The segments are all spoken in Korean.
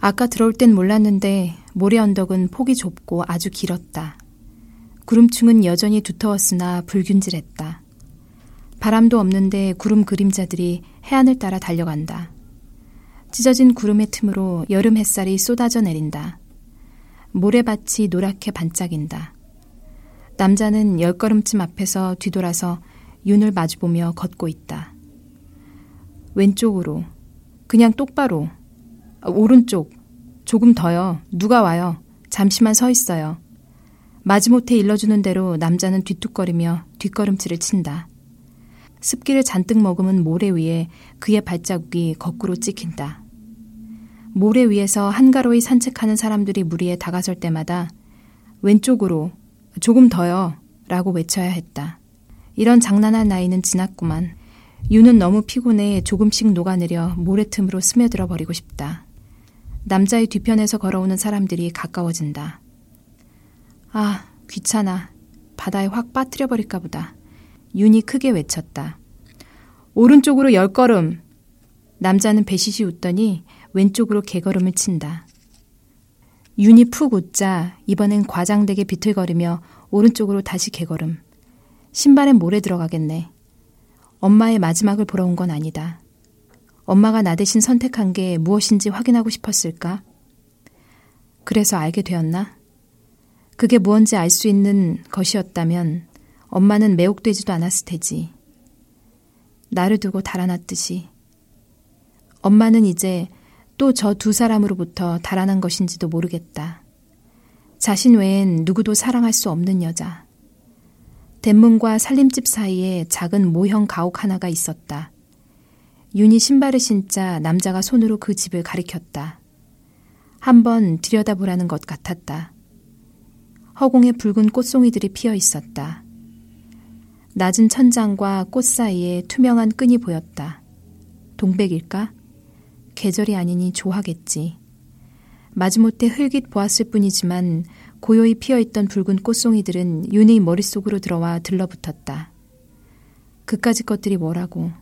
아까 들어올 땐 몰랐는데 모래 언덕은 폭이 좁고 아주 길었다. 구름층은 여전히 두터웠으나 불균질했다. 바람도 없는데 구름 그림자들이 해안을 따라 달려간다. 찢어진 구름의 틈으로 여름 햇살이 쏟아져 내린다. 모래밭이 노랗게 반짝인다. 남자는 열 걸음쯤 앞에서 뒤돌아서 윤을 마주보며 걷고 있다. 왼쪽으로. 그냥 똑바로. 아, 오른쪽. 조금 더요. 누가 와요. 잠시만 서 있어요. 마지못해 일러주는 대로 남자는 뒤뚝거리며 뒷걸음질을 친다. 습기를 잔뜩 머금은 모래 위에 그의 발자국이 거꾸로 찍힌다. 모래 위에서 한가로이 산책하는 사람들이 무리에 다가설 때마다 왼쪽으로 조금 더요 라고 외쳐야 했다. 이런 장난할 나이는 지났구만. 유는 너무 피곤해 조금씩 녹아내려 모래 틈으로 스며들어 버리고 싶다. 남자의 뒤편에서 걸어오는 사람들이 가까워진다. 아, 귀찮아. 바다에 확 빠뜨려 버릴까 보다. 윤이 크게 외쳤다. 오른쪽으로 열 걸음. 남자는 배시시 웃더니 왼쪽으로 개걸음을 친다. 윤이 푹 웃자 이번엔 과장되게 비틀거리며 오른쪽으로 다시 개걸음. 신발에 모래 들어가겠네. 엄마의 마지막을 보러 온 건 아니다. 엄마가 나 대신 선택한 게 무엇인지 확인하고 싶었을까? 그래서 알게 되었나? 그게 무언지 알 수 있는 것이었다면 엄마는 매혹되지도 않았을 테지. 나를 두고 달아났듯이. 엄마는 이제 또 저 두 사람으로부터 달아난 것인지도 모르겠다. 자신 외엔 누구도 사랑할 수 없는 여자. 대문과 살림집 사이에 작은 모형 가옥 하나가 있었다. 윤이 신발을 신자 남자가 손으로 그 집을 가리켰다. 한번 들여다보라는 것 같았다. 허공에 붉은 꽃송이들이 피어 있었다. 낮은 천장과 꽃 사이에 투명한 끈이 보였다. 동백일까? 계절이 아니니 좋아하겠지. 마지못해 흘깃 보았을 뿐이지만 고요히 피어있던 붉은 꽃송이들은 윤의 머릿속으로 들어와 들러붙었다. 그까짓 것들이 뭐라고.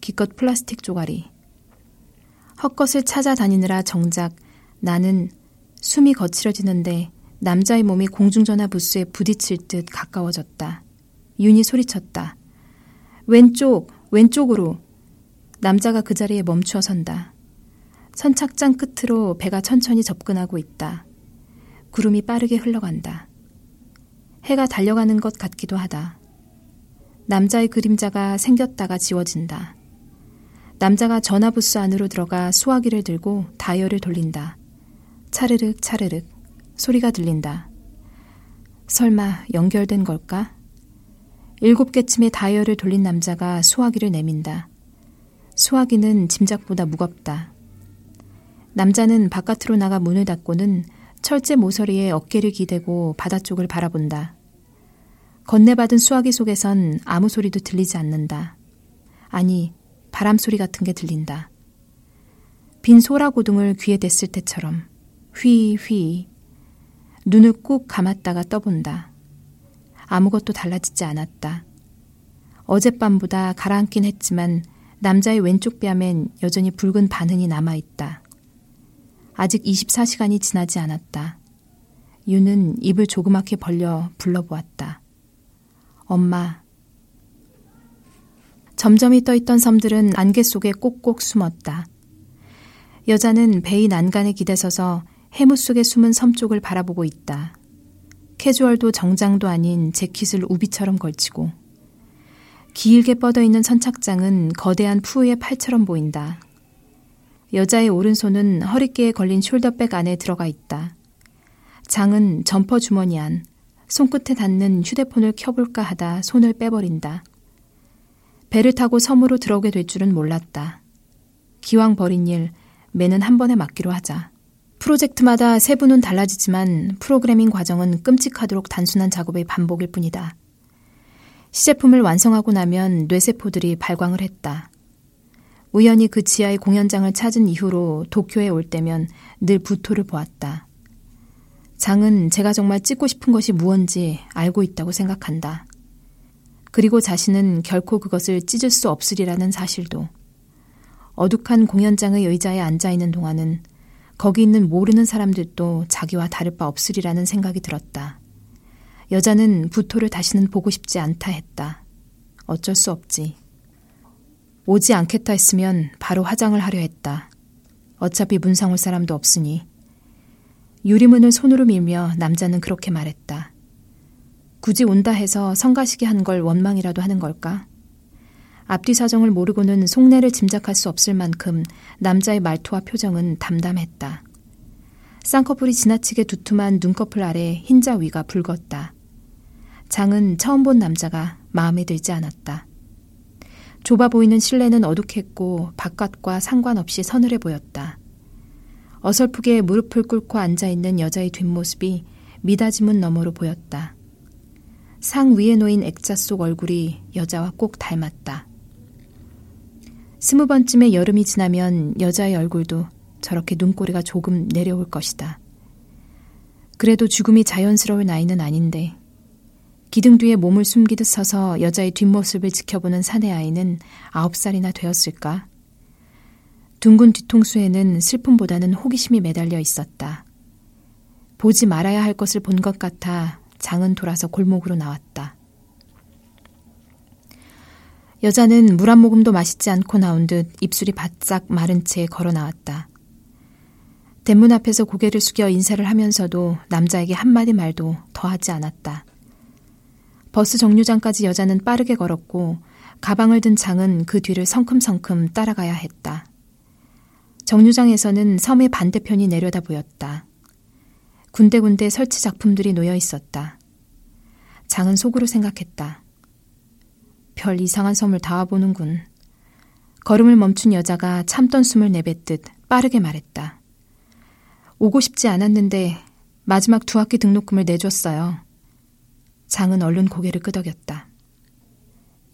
기껏 플라스틱 조가리. 헛것을 찾아다니느라 정작 나는 숨이 거칠어지는데 남자의 몸이 공중전화 부스에 부딪힐 듯 가까워졌다. 윤이 소리쳤다. 왼쪽, 왼쪽으로. 남자가 그 자리에 멈추어 선다. 선착장 끝으로 배가 천천히 접근하고 있다. 구름이 빠르게 흘러간다. 해가 달려가는 것 같기도 하다. 남자의 그림자가 생겼다가 지워진다. 남자가 전화부스 안으로 들어가 수화기를 들고 다이얼을 돌린다. 차르륵 차르륵 소리가 들린다. 설마 연결된 걸까? 일곱 개쯤의 다이얼을 돌린 남자가 수화기를 내민다. 수화기는 짐작보다 무겁다. 남자는 바깥으로 나가 문을 닫고는 철제 모서리에 어깨를 기대고 바다 쪽을 바라본다. 건네받은 수화기 속에선 아무 소리도 들리지 않는다. 아니, 바람 소리 같은 게 들린다. 빈 소라 고둥을 귀에 댔을 때처럼 휘, 휘. 눈을 꾹 감았다가 떠본다. 아무것도 달라지지 않았다. 어젯밤보다 가라앉긴 했지만 남자의 왼쪽 뺨엔 여전히 붉은 반흔이 남아있다. 아직 24시간이 지나지 않았다. 유는 입을 조그맣게 벌려 불러보았다. 엄마. 점점이 떠있던 섬들은 안개 속에 꼭꼭 숨었다. 여자는 베이 난간에 기대서서 해무 속에 숨은 섬 쪽을 바라보고 있다. 캐주얼도 정장도 아닌 재킷을 우비처럼 걸치고 길게 뻗어 있는 선착장은 거대한 푸우의 팔처럼 보인다. 여자의 오른손은 허리께에 걸린 숄더백 안에 들어가 있다. 장은 점퍼 주머니 안, 손끝에 닿는 휴대폰을 켜볼까 하다 손을 빼버린다. 배를 타고 섬으로 들어오게 될 줄은 몰랐다. 기왕 버린 일, 매는 한 번에 맡기로 하자. 프로젝트마다 세부는 달라지지만 프로그래밍 과정은 끔찍하도록 단순한 작업의 반복일 뿐이다. 시제품을 완성하고 나면 뇌세포들이 발광을 했다. 우연히 그 지하의 공연장을 찾은 이후로 도쿄에 올 때면 늘 부토를 보았다. 장은 제가 정말 찍고 싶은 것이 무언지 알고 있다고 생각한다. 그리고 자신은 결코 그것을 찢을 수 없으리라는 사실도. 어둑한 공연장의 의자에 앉아 있는 동안은 거기 있는 모르는 사람들도 자기와 다를 바 없으리라는 생각이 들었다. 여자는 부토를 다시는 보고 싶지 않다 했다. 어쩔 수 없지. 오지 않겠다 했으면 바로 화장을 하려 했다. 어차피 문상 올 사람도 없으니. 유리문을 손으로 밀며 남자는 그렇게 말했다. 굳이 온다 해서 성가시게 한 걸 원망이라도 하는 걸까? 앞뒤 사정을 모르고는 속내를 짐작할 수 없을 만큼 남자의 말투와 표정은 담담했다. 쌍꺼풀이 지나치게 두툼한 눈꺼풀 아래 흰자 위가 붉었다. 장은 처음 본 남자가 마음에 들지 않았다. 좁아 보이는 실내는 어둑했고 바깥과 상관없이 서늘해 보였다. 어설프게 무릎을 꿇고 앉아 있는 여자의 뒷모습이 미닫이문 너머로 보였다. 상 위에 놓인 액자 속 얼굴이 여자와 꼭 닮았다. 스무 번쯤의 여름이 지나면 여자의 얼굴도 저렇게 눈꼬리가 조금 내려올 것이다. 그래도 죽음이 자연스러울 나이는 아닌데 기둥 뒤에 몸을 숨기듯 서서 여자의 뒷모습을 지켜보는 사내 아이는 아홉 살이나 되었을까? 둥근 뒤통수에는 슬픔보다는 호기심이 매달려 있었다. 보지 말아야 할 것을 본 것 같아 장은 돌아서 골목으로 나왔다. 여자는 물 한 모금도 마시지 않고 나온 듯 입술이 바짝 마른 채 걸어 나왔다. 대문 앞에서 고개를 숙여 인사를 하면서도 남자에게 한마디 말도 더하지 않았다. 버스 정류장까지 여자는 빠르게 걸었고 가방을 든 장은 그 뒤를 성큼성큼 따라가야 했다. 정류장에서는 섬의 반대편이 내려다 보였다. 군데군데 설치 작품들이 놓여 있었다. 장은 속으로 생각했다. 별 이상한 섬을 다 와보는군. 걸음을 멈춘 여자가 참던 숨을 내뱉듯 빠르게 말했다. 오고 싶지 않았는데 마지막 두 학기 등록금을 내줬어요. 장은 얼른 고개를 끄덕였다.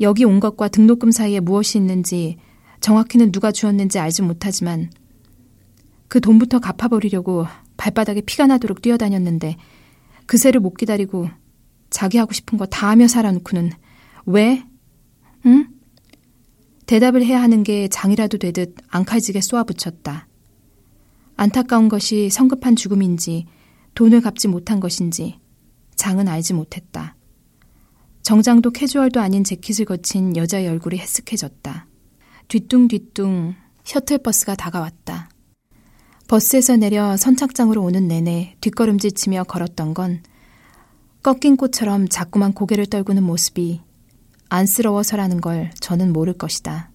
여기 온 것과 등록금 사이에 무엇이 있는지 정확히는 누가 주었는지 알지 못하지만 그 돈부터 갚아버리려고 발바닥에 피가 나도록 뛰어다녔는데 그새를 못 기다리고 자기 하고 싶은 거 다 하며 살아놓고는 왜? 응? 대답을 해야 하는 게 장이라도 되듯 앙칼지게 쏘아붙였다. 안타까운 것이 성급한 죽음인지 돈을 갚지 못한 것인지 장은 알지 못했다. 정장도 캐주얼도 아닌 재킷을 거친 여자의 얼굴이 헬쓱해졌다. 뒤뚱뒤뚱 셔틀버스가 다가왔다. 버스에서 내려 선착장으로 오는 내내 뒷걸음질 치며 걸었던 건 꺾인 꽃처럼 자꾸만 고개를 떨구는 모습이 안쓰러워서라는 걸 저는 모를 것이다.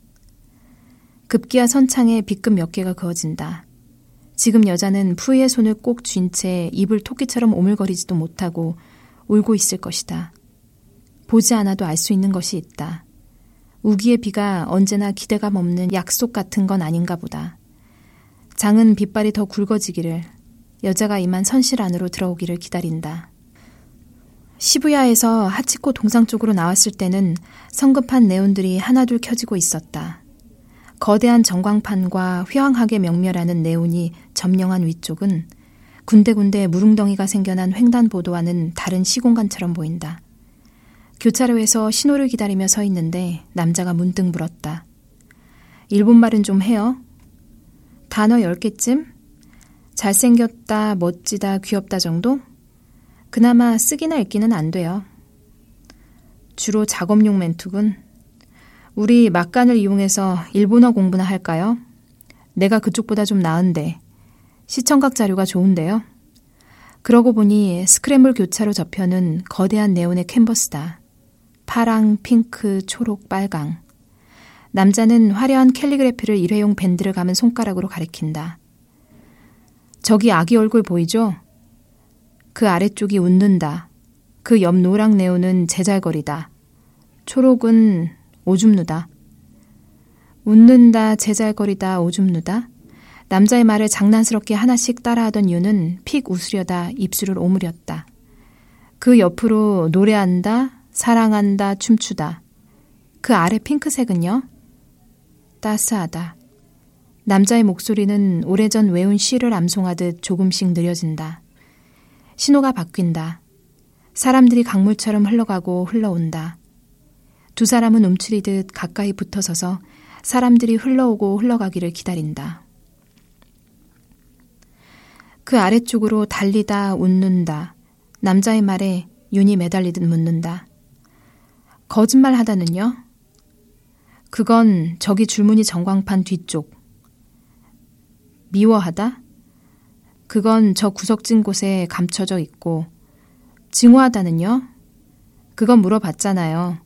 급기야 선창에 빗금 몇 개가 그어진다. 지금 여자는 푸이의 손을 꼭 쥔 채 입을 토끼처럼 오물거리지도 못하고 울고 있을 것이다. 보지 않아도 알 수 있는 것이 있다. 우기의 비가 언제나 기대감 없는 약속 같은 건 아닌가 보다. 장은 빗발이 더 굵어지기를 여자가 이만 선실 안으로 들어오기를 기다린다. 시부야에서 하치코 동상 쪽으로 나왔을 때는 성급한 네온들이 하나둘 켜지고 있었다. 거대한 전광판과 휘황하게 명멸하는 네온이 점령한 위쪽은 군데군데 무릉덩이가 생겨난 횡단보도와는 다른 시공간처럼 보인다. 교차로에서 신호를 기다리며 서 있는데 남자가 문득 물었다. 일본말은 좀 해요? 단어 10개쯤? 잘생겼다, 멋지다, 귀엽다 정도? 그나마 쓰기나 읽기는 안 돼요. 주로 작업용 멘트군. 우리 막간을 이용해서 일본어 공부나 할까요? 내가 그쪽보다 좀 나은데. 시청각 자료가 좋은데요. 그러고 보니 스크램블 교차로 저편은 거대한 네온의 캔버스다. 파랑, 핑크, 초록, 빨강. 남자는 화려한 캘리그래피를 일회용 밴드를 감은 손가락으로 가리킨다. 저기 아기 얼굴 보이죠? 그 아래쪽이 웃는다. 그 옆 노랑 네온은 재잘거리다. 초록은 오줌 누다. 웃는다, 제잘거리다, 오줌 누다. 남자의 말을 장난스럽게 하나씩 따라하던 유는 픽 웃으려다 입술을 오므렸다. 그 옆으로 노래한다, 사랑한다, 춤추다. 그 아래 핑크색은요? 따스하다. 남자의 목소리는 오래전 외운 시를 암송하듯 조금씩 느려진다. 신호가 바뀐다. 사람들이 강물처럼 흘러가고 흘러온다. 두 사람은 움츠리듯 가까이 붙어서서 사람들이 흘러오고 흘러가기를 기다린다. 그 아래쪽으로 달리다 웃는다. 남자의 말에 윤이 매달리듯 묻는다. 거짓말 하다는요? 그건 저기 줄무늬 전광판 뒤쪽. 미워하다? 그건 저 구석진 곳에 감춰져 있고, 증오하다는요? 그건 물어봤잖아요.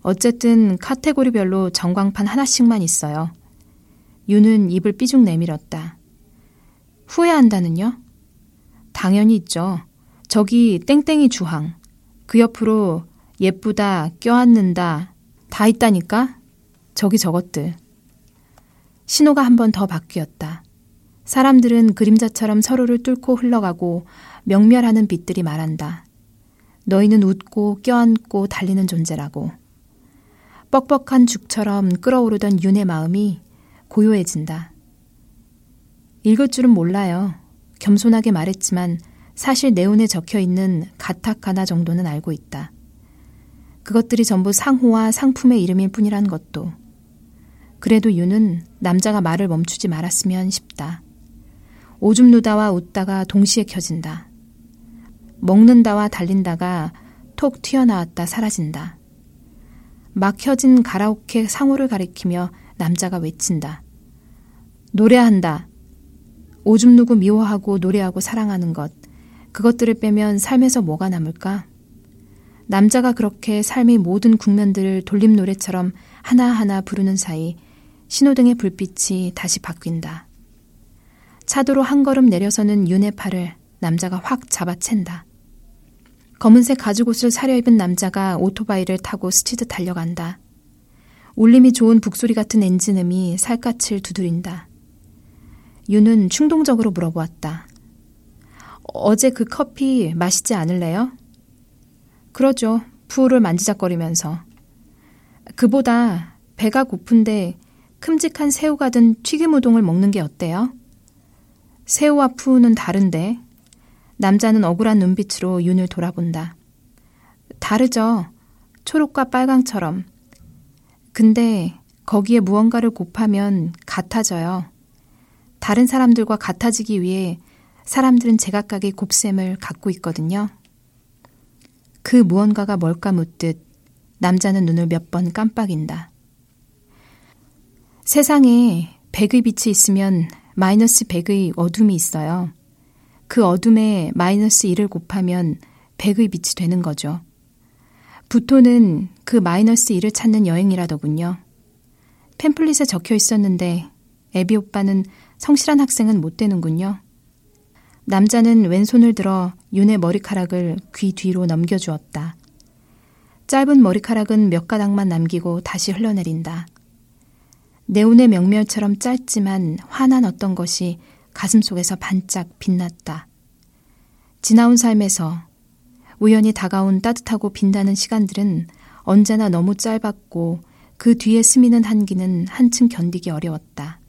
어쨌든 카테고리별로 전광판 하나씩만 있어요. 유는 입을 삐죽 내밀었다. 후회한다는요? 당연히 있죠. 저기 땡땡이 주항. 그 옆으로 예쁘다, 껴안는다, 다 있다니까? 저기 저것들. 신호가 한 번 더 바뀌었다. 사람들은 그림자처럼 서로를 뚫고 흘러가고 명멸하는 빛들이 말한다. 너희는 웃고 껴안고 달리는 존재라고. 뻑뻑한 죽처럼 끓어오르던 윤의 마음이 고요해진다. 읽을 줄은 몰라요. 겸손하게 말했지만 사실 네온에 적혀 있는 가타카나 정도는 알고 있다. 그것들이 전부 상호와 상품의 이름일 뿐이란 것도. 그래도 윤은 남자가 말을 멈추지 말았으면 싶다. 오줌 누다와 웃다가 동시에 켜진다. 먹는다와 달린다가 톡 튀어나왔다 사라진다. 막 켜진 가라오케 상호를 가리키며 남자가 외친다. 노래한다. 오줌 누구 미워하고 노래하고 사랑하는 것. 그것들을 빼면 삶에서 뭐가 남을까? 남자가 그렇게 삶의 모든 국면들을 돌림 노래처럼 하나하나 부르는 사이 신호등의 불빛이 다시 바뀐다. 차도로 한 걸음 내려서는 윤의 팔을 남자가 확 잡아챈다. 검은색 가죽 옷을 사려입은 남자가 오토바이를 타고 스치듯 달려간다. 울림이 좋은 북소리 같은 엔진음이 살갗을 두드린다. 윤은 충동적으로 물어보았다. 어제 그 커피 마시지 않을래요? 그러죠. 푸를 만지작거리면서. 그보다 배가 고픈데 큼직한 새우가 든 튀김 우동을 먹는 게 어때요? 새우와 푸우는 다른데 남자는 억울한 눈빛으로 윤을 돌아본다. 다르죠. 초록과 빨강처럼. 근데 거기에 무언가를 곱하면 같아져요. 다른 사람들과 같아지기 위해 사람들은 제각각의 곱셈을 갖고 있거든요. 그 무언가가 뭘까 묻듯 남자는 눈을 몇 번 깜빡인다. 세상에 백의 빛이 있으면 마이너스 100의 어둠이 있어요. 그 어둠에 마이너스 1을 곱하면 100의 빛이 되는 거죠. 부토는 그 마이너스 1을 찾는 여행이라더군요. 팸플릿에 적혀 있었는데 애비 오빠는 성실한 학생은 못 되는군요. 남자는 왼손을 들어 윤의 머리카락을 귀 뒤로 넘겨주었다. 짧은 머리카락은 몇 가닥만 남기고 다시 흘러내린다. 네온의 명멸처럼 짧지만 환한 어떤 것이 가슴 속에서 반짝 빛났다. 지나온 삶에서 우연히 다가온 따뜻하고 빛나는 시간들은 언제나 너무 짧았고 그 뒤에 스미는 한기는 한층 견디기 어려웠다.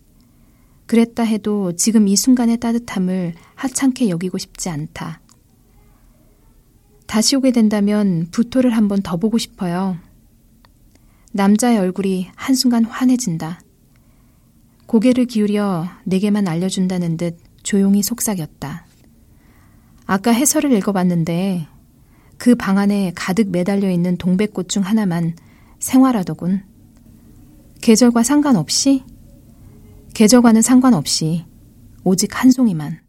그랬다 해도 지금 이 순간의 따뜻함을 하찮게 여기고 싶지 않다. 다시 오게 된다면 부토를 한번 더 보고 싶어요. 남자의 얼굴이 한순간 환해진다. 고개를 기울여 내게만 알려준다는 듯 조용히 속삭였다. 아까 해설을 읽어봤는데 그 방 안에 가득 매달려 있는 동백꽃 중 하나만 생활하더군. 계절과 상관없이? 계절과는 상관없이 오직 한 송이만.